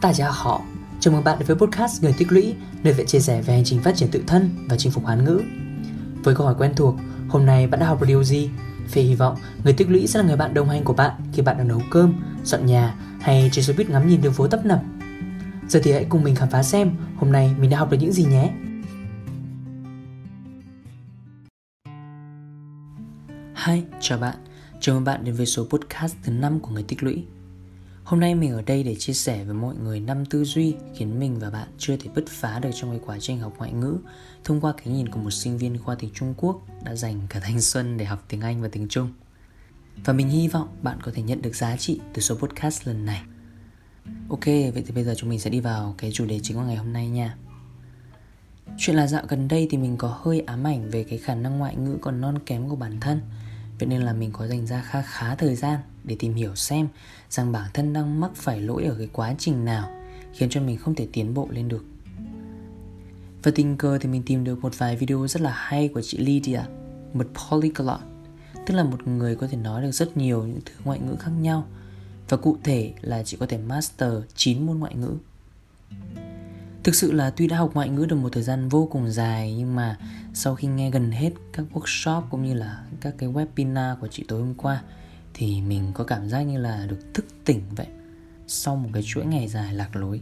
大家好, chào mừng bạn đến với podcast Người Tích Lũy, nơi sẽ chia sẻ về hành trình phát triển tự thân và chinh phục hán ngữ. Với câu hỏi quen thuộc, hôm nay bạn đã học được điều gì? Phê hy vọng Người Tích Lũy sẽ là người bạn đồng hành của bạn khi bạn đang nấu cơm, dọn nhà hay trên xe buýt ngắm nhìn đường phố tấp nập. Giờ thì hãy cùng mình khám phá xem hôm nay mình đã học được những gì nhé. Hi, chào bạn. Chào mừng bạn đến với số podcast thứ 5 của Người Tích Lũy. Hôm nay mình ở đây để chia sẻ với mọi người năm tư duy khiến mình và bạn chưa thể bứt phá được trong cái quá trình học ngoại ngữ thông qua cái nhìn của một sinh viên khoa tiếng Trung Quốc đã dành cả thanh xuân để học tiếng Anh và tiếng Trung. Và mình hy vọng bạn có thể nhận được giá trị từ số podcast lần này. Ok, vậy thì bây giờ chúng mình sẽ đi vào cái chủ đề chính của ngày hôm nay nha. Chuyện là dạo gần đây thì mình có hơi ám ảnh về cái khả năng ngoại ngữ còn non kém của bản thân – Vậy nên là mình có dành ra khá khá thời gian để tìm hiểu xem rằng bản thân đang mắc phải lỗi ở cái quá trình nào khiến cho mình không thể tiến bộ lên được. Và tình cờ thì mình tìm được một vài video rất là hay của chị Lydia, một polyglot, tức là một người có thể nói được rất nhiều những thứ ngoại ngữ khác nhau. Và cụ thể là chị có thể master 9 môn ngoại ngữ. Thực sự là tuy đã học ngoại ngữ được một thời gian vô cùng dài nhưng mà sau khi nghe gần hết các workshop cũng như là các cái webinar của chị tối hôm qua thì mình có cảm giác như là được thức tỉnh vậy sau một cái chuỗi ngày dài lạc lối.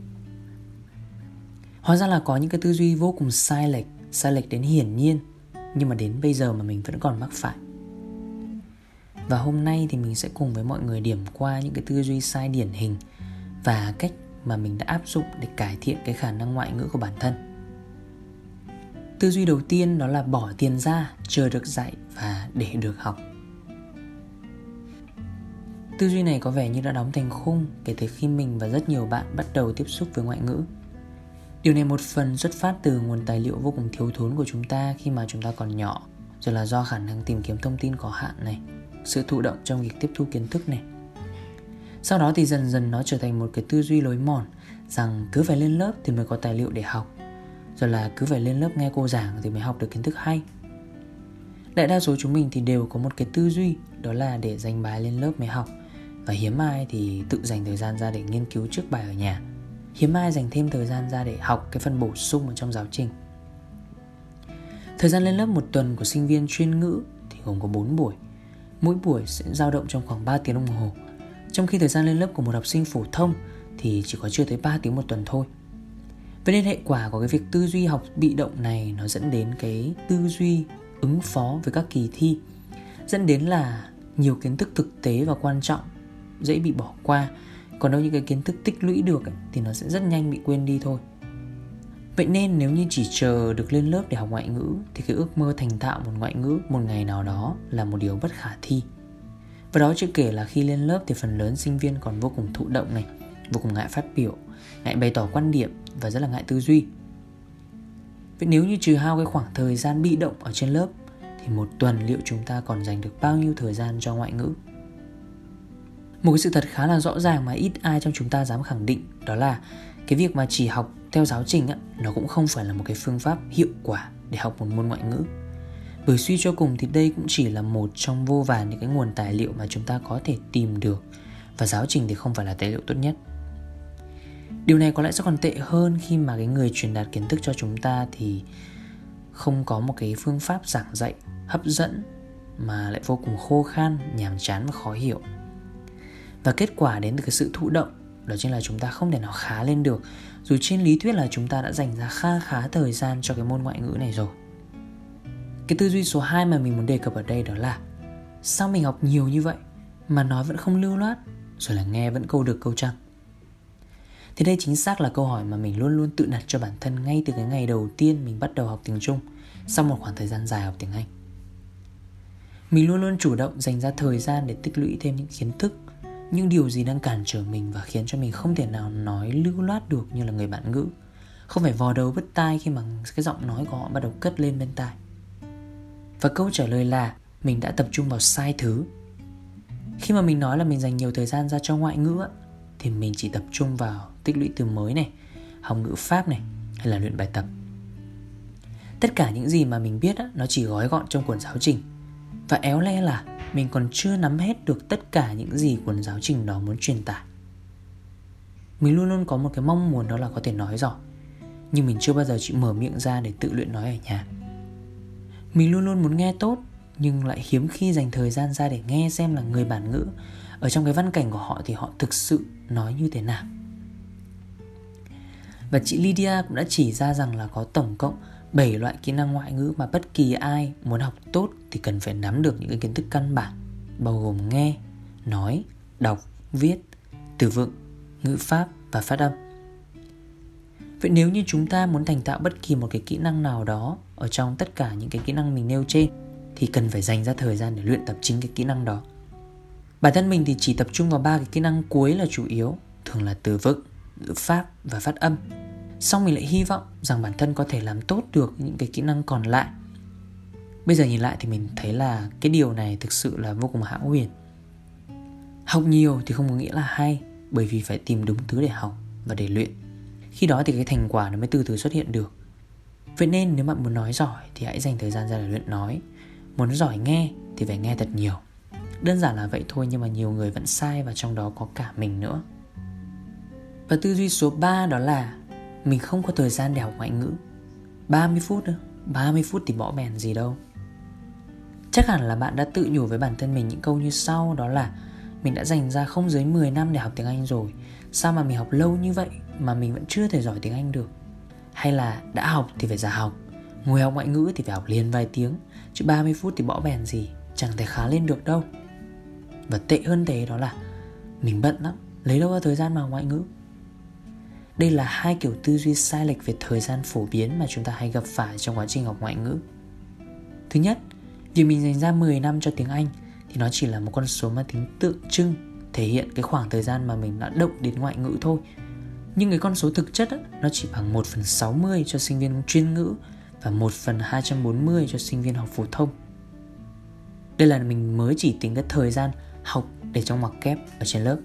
Hóa ra là có những cái tư duy vô cùng sai lệch, sai lệch đến hiển nhiên nhưng mà đến bây giờ mà mình vẫn còn mắc phải. Và hôm nay thì mình sẽ cùng với mọi người điểm qua những cái tư duy sai điển hình và cách mà mình đã áp dụng để cải thiện cái khả năng ngoại ngữ của bản thân. Tư duy đầu tiên đó là bỏ tiền ra, chờ được dạy và để được học. Tư duy này có vẻ như đã đóng thành khung kể từ khi mình và rất nhiều bạn bắt đầu tiếp xúc với ngoại ngữ. Điều này một phần xuất phát từ nguồn tài liệu vô cùng thiếu thốn của chúng ta khi mà chúng ta còn nhỏ, rồi là do khả năng tìm kiếm thông tin có hạn này, sự thụ động trong việc tiếp thu kiến thức này sau đó thì dần dần nó trở thành một cái tư duy lối mòn, rằng cứ phải lên lớp thì mới có tài liệu để học. Rồi là cứ phải lên lớp nghe cô giảng thì mới học được kiến thức hay. Đại đa số chúng mình thì đều có một cái tư duy, đó là để dành bài lên lớp mới học. Và hiếm ai thì tự dành thời gian ra để nghiên cứu trước bài ở nhà. Hiếm ai dành thêm thời gian ra để học cái phần bổ sung ở trong giáo trình. Thời gian lên lớp một tuần của sinh viên chuyên ngữ thì gồm có 4 buổi. Mỗi buổi sẽ dao động trong khoảng 3 tiếng đồng hồ trong khi thời gian lên lớp của một học sinh phổ thông thì chỉ có chưa tới 3 tiếng một tuần thôi. Vậy nên hệ quả của cái việc tư duy học bị động này nó dẫn đến cái tư duy ứng phó với các kỳ thi dẫn đến là nhiều kiến thức thực tế và quan trọng dễ bị bỏ qua. Còn đâu những cái kiến thức tích lũy được ấy, thì nó sẽ rất nhanh bị quên đi thôi. Vậy nên nếu như chỉ chờ được lên lớp để học ngoại ngữ thì cái ước mơ thành thạo một ngoại ngữ một ngày nào đó là một điều bất khả thi và đó chưa kể là khi lên lớp thì phần lớn sinh viên còn vô cùng thụ động này, vô cùng ngại phát biểu, ngại bày tỏ quan điểm và rất là ngại tư duy. Vậy nếu như trừ hao cái khoảng thời gian bị động ở trên lớp thì một tuần liệu chúng ta còn dành được bao nhiêu thời gian cho ngoại ngữ? Một cái sự thật khá là rõ ràng mà ít ai trong chúng ta dám khẳng định đó là cái việc mà chỉ học theo giáo trình á, nó cũng không phải là một cái phương pháp hiệu quả để học một môn ngoại ngữ bởi suy cho cùng thì đây cũng chỉ là một trong vô vàn những cái nguồn tài liệu mà chúng ta có thể tìm được. Và giáo trình thì không phải là tài liệu tốt nhất. Điều này có lẽ sẽ còn tệ hơn khi mà cái người truyền đạt kiến thức cho chúng ta thì không có một cái phương pháp giảng dạy hấp dẫn mà lại vô cùng khô khan, nhàm chán và khó hiểu. Và kết quả đến từ cái sự thụ động, đó chính là chúng ta không thể nào khá lên được. Dù trên lý thuyết là chúng ta đã dành ra kha khá thời gian cho cái môn ngoại ngữ này rồi cái tư duy số 2 mà mình muốn đề cập ở đây đó là sao mình học nhiều như vậy mà nói vẫn không lưu loát rồi là nghe vẫn câu được câu chăng thì đây chính xác là câu hỏi mà mình luôn luôn tự đặt cho bản thân ngay từ cái ngày đầu tiên mình bắt đầu học tiếng Trung sau một khoảng thời gian dài học tiếng Anh. Mình luôn luôn chủ động dành ra thời gian để tích lũy thêm những kiến thức, những điều gì đang cản trở mình và khiến cho mình không thể nào nói lưu loát được như là người bạn ngữ. Không phải vò đầu bứt tai khi mà cái giọng nói của họ bắt đầu cất lên bên tai. Và câu trả lời là mình đã tập trung vào sai thứ. Khi mà mình nói là mình dành nhiều thời gian ra cho ngoại ngữ thì mình chỉ tập trung vào tích lũy từ mới này, học ngữ pháp này hay là luyện bài tập. Tất cả những gì mà mình biết nó chỉ gói gọn trong cuốn giáo trình. Và éo le là mình còn chưa nắm hết được tất cả những gì cuốn giáo trình đó muốn truyền tải. Mình luôn luôn có một cái mong muốn đó là có thể nói giỏi Nhưng mình chưa bao giờ chịu mở miệng ra để tự luyện nói ở nhà mình luôn luôn muốn nghe tốt Nhưng lại hiếm khi dành thời gian ra để nghe xem là người bản ngữ Ở trong cái văn cảnh của họ thì họ thực sự nói như thế nào Và chị Lydia cũng đã chỉ ra rằng là có tổng cộng 7 loại kỹ năng ngoại ngữ mà bất kỳ ai muốn học tốt thì cần phải nắm được những cái kiến thức căn bản bao gồm nghe, nói, đọc, viết, từ vựng, ngữ pháp và phát âm. Vậy nếu như chúng ta muốn thành tạo bất kỳ một cái kỹ năng nào đó ở trong tất cả những cái kỹ năng mình nêu trên thì cần phải dành ra thời gian để luyện tập chính cái kỹ năng đó. Bản thân mình thì chỉ tập trung vào ba cái kỹ năng cuối là chủ yếu, thường là từ vựng, ngữ pháp và phát âm. Xong mình lại hy vọng rằng bản thân có thể làm tốt được những cái kỹ năng còn lại. Bây giờ nhìn lại thì mình thấy là cái điều này thực sự là vô cùng hão huyền. Học nhiều thì không có nghĩa là hay, bởi vì phải tìm đúng thứ để học và để luyện. Khi đó thì cái thành quả nó mới từ từ xuất hiện được. Vậy nên nếu bạn muốn nói giỏi thì hãy dành thời gian ra để luyện nói. Muốn giỏi nghe thì phải nghe thật nhiều. Đơn giản là vậy thôi nhưng mà nhiều người vẫn sai và trong đó có cả mình nữa. Và tư duy số 3 đó là mình không có thời gian để học ngoại ngữ 30 phút nữa 30 phút thì bỏ bèn gì đâu Chắc hẳn là bạn đã tự nhủ với bản thân mình những câu như sau, Đó là mình đã dành ra không dưới 10 năm để học tiếng Anh rồi Sao mà mình học lâu như vậy mà mình vẫn chưa thể giỏi tiếng Anh được hay là đã học thì phải giả học Ngồi học ngoại ngữ thì phải học liền vài tiếng Chứ 30 phút thì bỏ bèn gì Chẳng thể khá lên được đâu Và tệ hơn thế đó là Mình bận lắm Lấy đâu ra thời gian mà học ngoại ngữ đây là hai kiểu tư duy sai lệch về thời gian phổ biến mà chúng ta hay gặp phải trong quá trình học ngoại ngữ. Thứ nhất, việc mình dành ra 10 năm cho tiếng Anh thì nó chỉ là một con số mang tính tượng trưng thể hiện cái khoảng thời gian mà mình đã động đến ngoại ngữ thôi. Nhưng cái con số thực chất á, nó chỉ bằng 1 phần 60 cho sinh viên chuyên ngữ và 1 phần 240 cho sinh viên học phổ thông. Đây là mình mới chỉ tính cái thời gian học để trong mặc kép ở trên lớp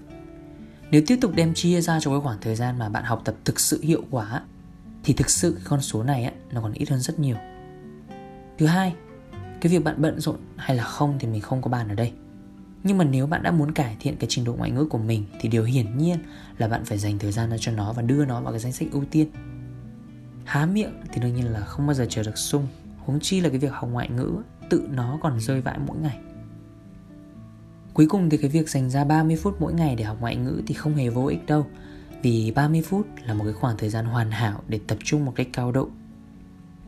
nếu tiếp tục đem chia ra cho cái khoảng thời gian mà bạn học tập thực sự hiệu quả thì thực sự cái con số này á, nó còn ít hơn rất nhiều. Thứ hai, cái việc bạn bận rộn hay là không thì mình không có bàn ở đây. Nhưng mà nếu bạn đã muốn cải thiện cái trình độ ngoại ngữ của mình thì điều hiển nhiên là bạn phải dành thời gian ra cho nó và đưa nó vào cái danh sách ưu tiên. Há miệng thì đương nhiên là không bao giờ chờ được sung, huống chi là cái việc học ngoại ngữ tự nó còn rơi vãi mỗi ngày. Cuối cùng thì cái việc dành ra 30 phút mỗi ngày để học ngoại ngữ thì không hề vô ích đâu Vì 30 phút là một cái khoảng thời gian hoàn hảo để tập trung một cách cao độ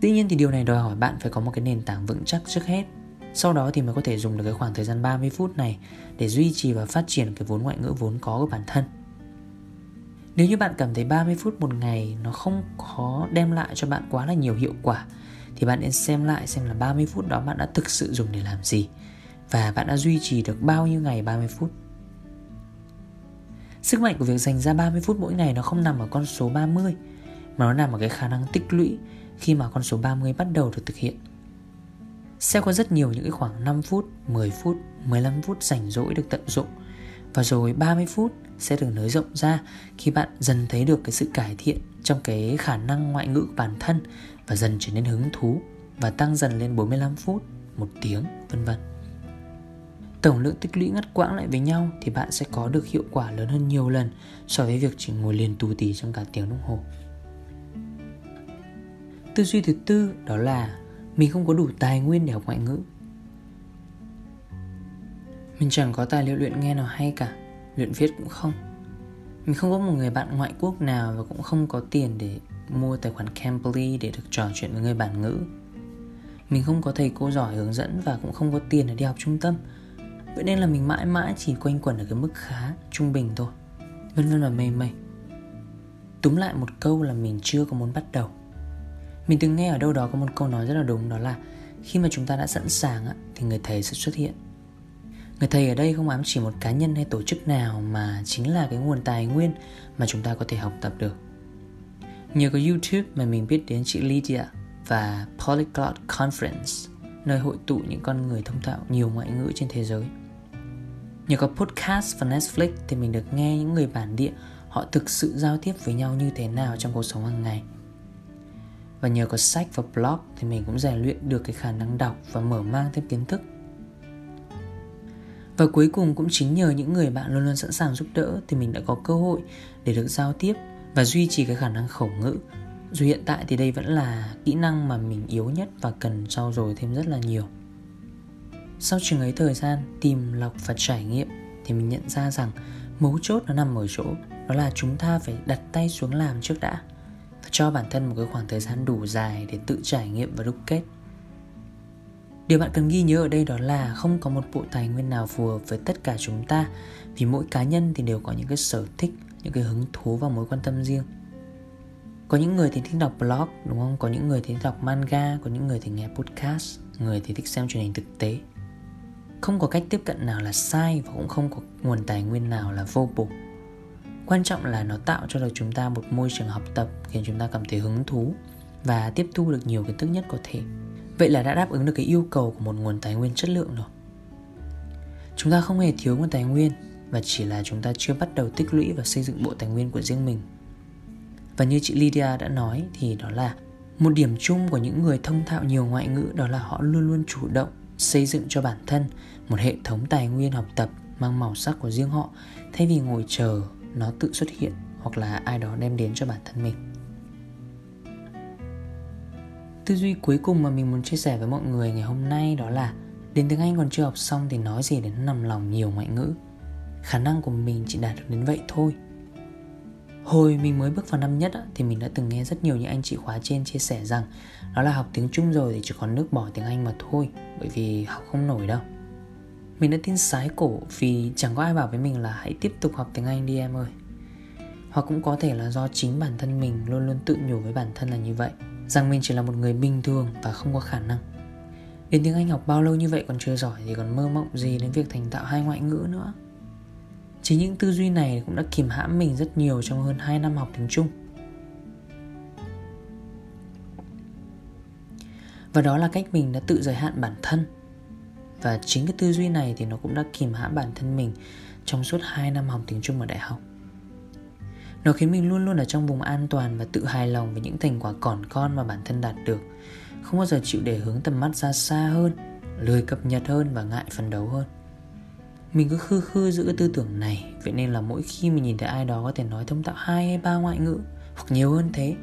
Tuy nhiên thì điều này đòi hỏi bạn phải có một cái nền tảng vững chắc trước hết sau đó thì mới có thể dùng được cái khoảng thời gian 30 phút này để duy trì và phát triển cái vốn ngoại ngữ vốn có của bản thân Nếu như bạn cảm thấy 30 phút một ngày nó không có đem lại cho bạn quá là nhiều hiệu quả, Thì bạn nên xem lại xem là 30 phút đó bạn đã thực sự dùng để làm gì và bạn đã duy trì được bao nhiêu ngày 30 phút. Sức mạnh của việc dành ra 30 phút mỗi ngày nó không nằm ở con số 30 mà nó nằm ở cái khả năng tích lũy khi mà con số 30 bắt đầu được thực hiện. Sẽ có rất nhiều những cái khoảng 5 phút, 10 phút, 15 phút rảnh rỗi được tận dụng và rồi 30 phút sẽ được nới rộng ra khi bạn dần thấy được cái sự cải thiện trong cái khả năng ngoại ngữ của bản thân và dần trở nên hứng thú và tăng dần lên 45 phút, một tiếng, vân vân tổng lượng tích lũy ngắt quãng lại với nhau thì bạn sẽ có được hiệu quả lớn hơn nhiều lần so với việc chỉ ngồi liền tù tì trong cả tiếng đồng hồ. Tư duy thứ tư đó là mình không có đủ tài nguyên để học ngoại ngữ. Mình chẳng có tài liệu luyện nghe nào hay cả, luyện viết cũng không. Mình không có một người bạn ngoại quốc nào và cũng không có tiền để mua tài khoản Cambly để được trò chuyện với người bản ngữ. Mình không có thầy cô giỏi hướng dẫn và cũng không có tiền để đi học trung tâm Vậy nên là mình mãi mãi chỉ quanh quẩn ở cái mức khá, trung bình thôi Vân vân và mây mây Túm lại một câu là mình chưa có muốn bắt đầu mình từng nghe ở đâu đó có một câu nói rất là đúng, đó là Khi mà chúng ta đã sẵn sàng thì người thầy sẽ xuất hiện. Người thầy ở đây không ám chỉ một cá nhân hay tổ chức nào Mà chính là cái nguồn tài nguyên mà chúng ta có thể học tập được. Nhờ có YouTube mà mình biết đến chị Lydia và Polyglot Conference, Nơi hội tụ những con người thông thạo nhiều ngoại ngữ trên thế giới. Nhờ có podcast và Netflix thì mình được nghe những người bản địa họ thực sự giao tiếp với nhau như thế nào trong cuộc sống hàng ngày. Và nhờ có sách và blog thì mình cũng rèn luyện được cái khả năng đọc và mở mang thêm kiến thức. Và cuối cùng cũng chính nhờ những người bạn luôn luôn sẵn sàng giúp đỡ thì mình đã có cơ hội để được giao tiếp và duy trì cái khả năng khẩu ngữ. Dù hiện tại thì đây vẫn là kỹ năng mà mình yếu nhất và cần trau dồi thêm rất là nhiều. Sau chừng ấy thời gian tìm lọc và trải nghiệm thì mình nhận ra rằng mấu chốt nó nằm ở chỗ, đó là chúng ta phải đặt tay xuống làm trước đã cho bản thân một cái khoảng thời gian đủ dài để tự trải nghiệm và đúc kết Điều bạn cần ghi nhớ ở đây đó là không có một bộ tài nguyên nào phù hợp với tất cả chúng ta vì mỗi cá nhân thì đều có những cái sở thích, những cái hứng thú và mối quan tâm riêng. Có những người thì thích đọc blog, đúng không? Có những người thì thích đọc manga, có những người thì nghe podcast, người thì thích xem truyền hình thực tế. Không có cách tiếp cận nào là sai và cũng không có nguồn tài nguyên nào là vô bổ. Quan trọng là nó tạo cho được chúng ta một môi trường học tập khiến chúng ta cảm thấy hứng thú và tiếp thu được nhiều kiến thức nhất có thể. Vậy là đã đáp ứng được cái yêu cầu của một nguồn tài nguyên chất lượng rồi. Chúng ta không hề thiếu nguồn tài nguyên và chỉ là chúng ta chưa bắt đầu tích lũy và xây dựng bộ tài nguyên của riêng mình. Và như chị Lydia đã nói thì đó là một điểm chung của những người thông thạo nhiều ngoại ngữ, đó là họ luôn luôn chủ động xây dựng cho bản thân một hệ thống tài nguyên học tập mang màu sắc của riêng họ thay vì ngồi chờ nó tự xuất hiện hoặc là ai đó đem đến cho bản thân mình. Tư duy cuối cùng mà mình muốn chia sẻ với mọi người ngày hôm nay đó là, đến tiếng anh còn chưa học xong thì nói gì đến nằm lòng nhiều ngoại ngữ. Khả năng của mình chỉ đạt được đến vậy thôi. Hồi mình mới bước vào năm nhất thì mình đã từng nghe rất nhiều những anh chị khóa trên chia sẻ rằng, đó là học tiếng Trung rồi thì chỉ còn nước bỏ tiếng Anh mà thôi, bởi vì học không nổi đâu. Mình đã tin sái cổ vì chẳng có ai bảo với mình là hãy tiếp tục học tiếng Anh đi em ơi. Hoặc cũng có thể là do chính bản thân mình luôn luôn tự nhủ với bản thân là như vậy, rằng mình chỉ là một người bình thường và không có khả năng. Đến tiếng Anh học bao lâu như vậy còn chưa giỏi thì còn mơ mộng gì đến việc thành tạo hai ngoại ngữ nữa. Chính những tư duy này cũng đã kìm hãm mình rất nhiều trong hơn 2 năm học tiếng Trung. Và đó là cách mình đã tự giới hạn bản thân. Và chính cái tư duy này thì nó cũng đã kìm hãm bản thân mình trong suốt 2 năm học tiếng Trung ở đại học. Nó khiến mình luôn luôn ở trong vùng an toàn và tự hài lòng với những thành quả còn con mà bản thân đạt được. Không bao giờ chịu để hướng tầm mắt ra xa hơn, lười cập nhật hơn và ngại phấn đấu hơn. Mình cứ khư khư giữ cái tư tưởng này Vậy nên là mỗi khi mình nhìn thấy ai đó có thể nói thông thạo hai hay ba ngoại ngữ Hoặc nhiều hơn thế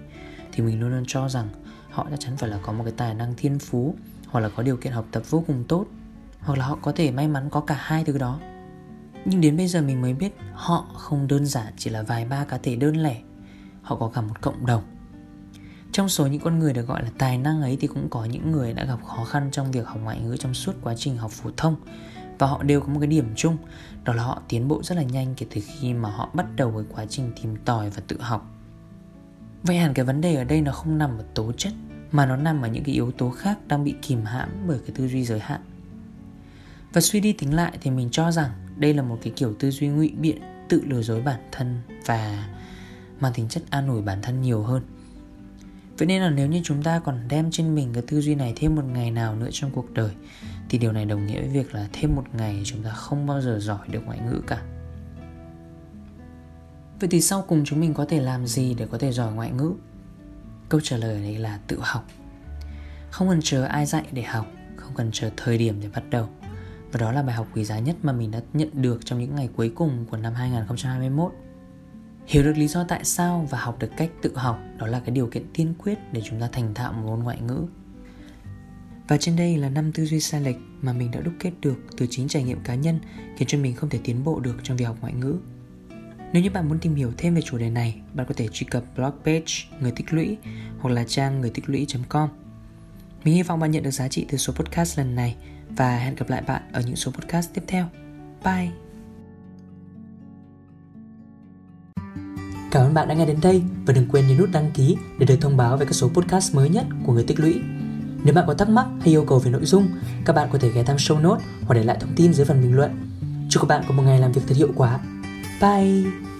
Thì mình luôn luôn cho rằng Họ chắc chắn phải là có một cái tài năng thiên phú Hoặc là có điều kiện học tập vô cùng tốt hoặc là họ có thể may mắn có cả hai thứ đó. Nhưng đến bây giờ mình mới biết Họ không đơn giản chỉ là vài ba cá thể đơn lẻ, Họ có cả một cộng đồng. Trong số những con người được gọi là tài năng ấy thì cũng có những người đã gặp khó khăn trong việc học ngoại ngữ trong suốt quá trình học phổ thông. Và họ đều có một cái điểm chung, đó là họ tiến bộ rất là nhanh kể từ khi mà họ bắt đầu với quá trình tìm tòi và tự học. Vậy hẳn cái vấn đề ở đây nó không nằm ở tố chất, mà nó nằm ở những cái yếu tố khác đang bị kìm hãm bởi cái tư duy giới hạn và suy đi tính lại thì mình cho rằng đây là một cái kiểu tư duy ngụy biện, tự lừa dối bản thân và mang tính chất an ủi bản thân nhiều hơn. Vậy nên là nếu như chúng ta còn đem trên mình cái tư duy này thêm một ngày nào nữa trong cuộc đời, thì điều này đồng nghĩa với việc là thêm một ngày chúng ta không bao giờ giỏi được ngoại ngữ cả. Vậy thì sau cùng chúng mình có thể làm gì để có thể giỏi ngoại ngữ? Câu trả lời ở đây là tự học. Không cần chờ ai dạy để học, không cần chờ thời điểm để bắt đầu và đó là bài học quý giá nhất mà mình đã nhận được trong những ngày cuối cùng của năm 2021 Hiểu được lý do tại sao và học được cách tự học đó là cái điều kiện tiên quyết để chúng ta thành thạo một ngôn ngoại ngữ và trên đây là năm tư duy sai lệch mà mình đã đúc kết được từ chính trải nghiệm cá nhân khiến cho mình không thể tiến bộ được trong việc học ngoại ngữ. Nếu như bạn muốn tìm hiểu thêm về chủ đề này, bạn có thể truy cập blog page Người Tích Lũy hoặc là trang người tích lũy.com. Mình hy vọng bạn nhận được giá trị từ số podcast lần này và hẹn gặp lại bạn ở những số podcast tiếp theo. Bye! Cảm ơn bạn đã nghe đến đây và đừng quên nhấn nút đăng ký để được thông báo về các số podcast mới nhất của Người Tích Lũy. Nếu bạn có thắc mắc hay yêu cầu về nội dung, các bạn có thể ghé thăm show note hoặc để lại thông tin dưới phần bình luận. Chúc các bạn có một ngày làm việc thật hiệu quả. Bye!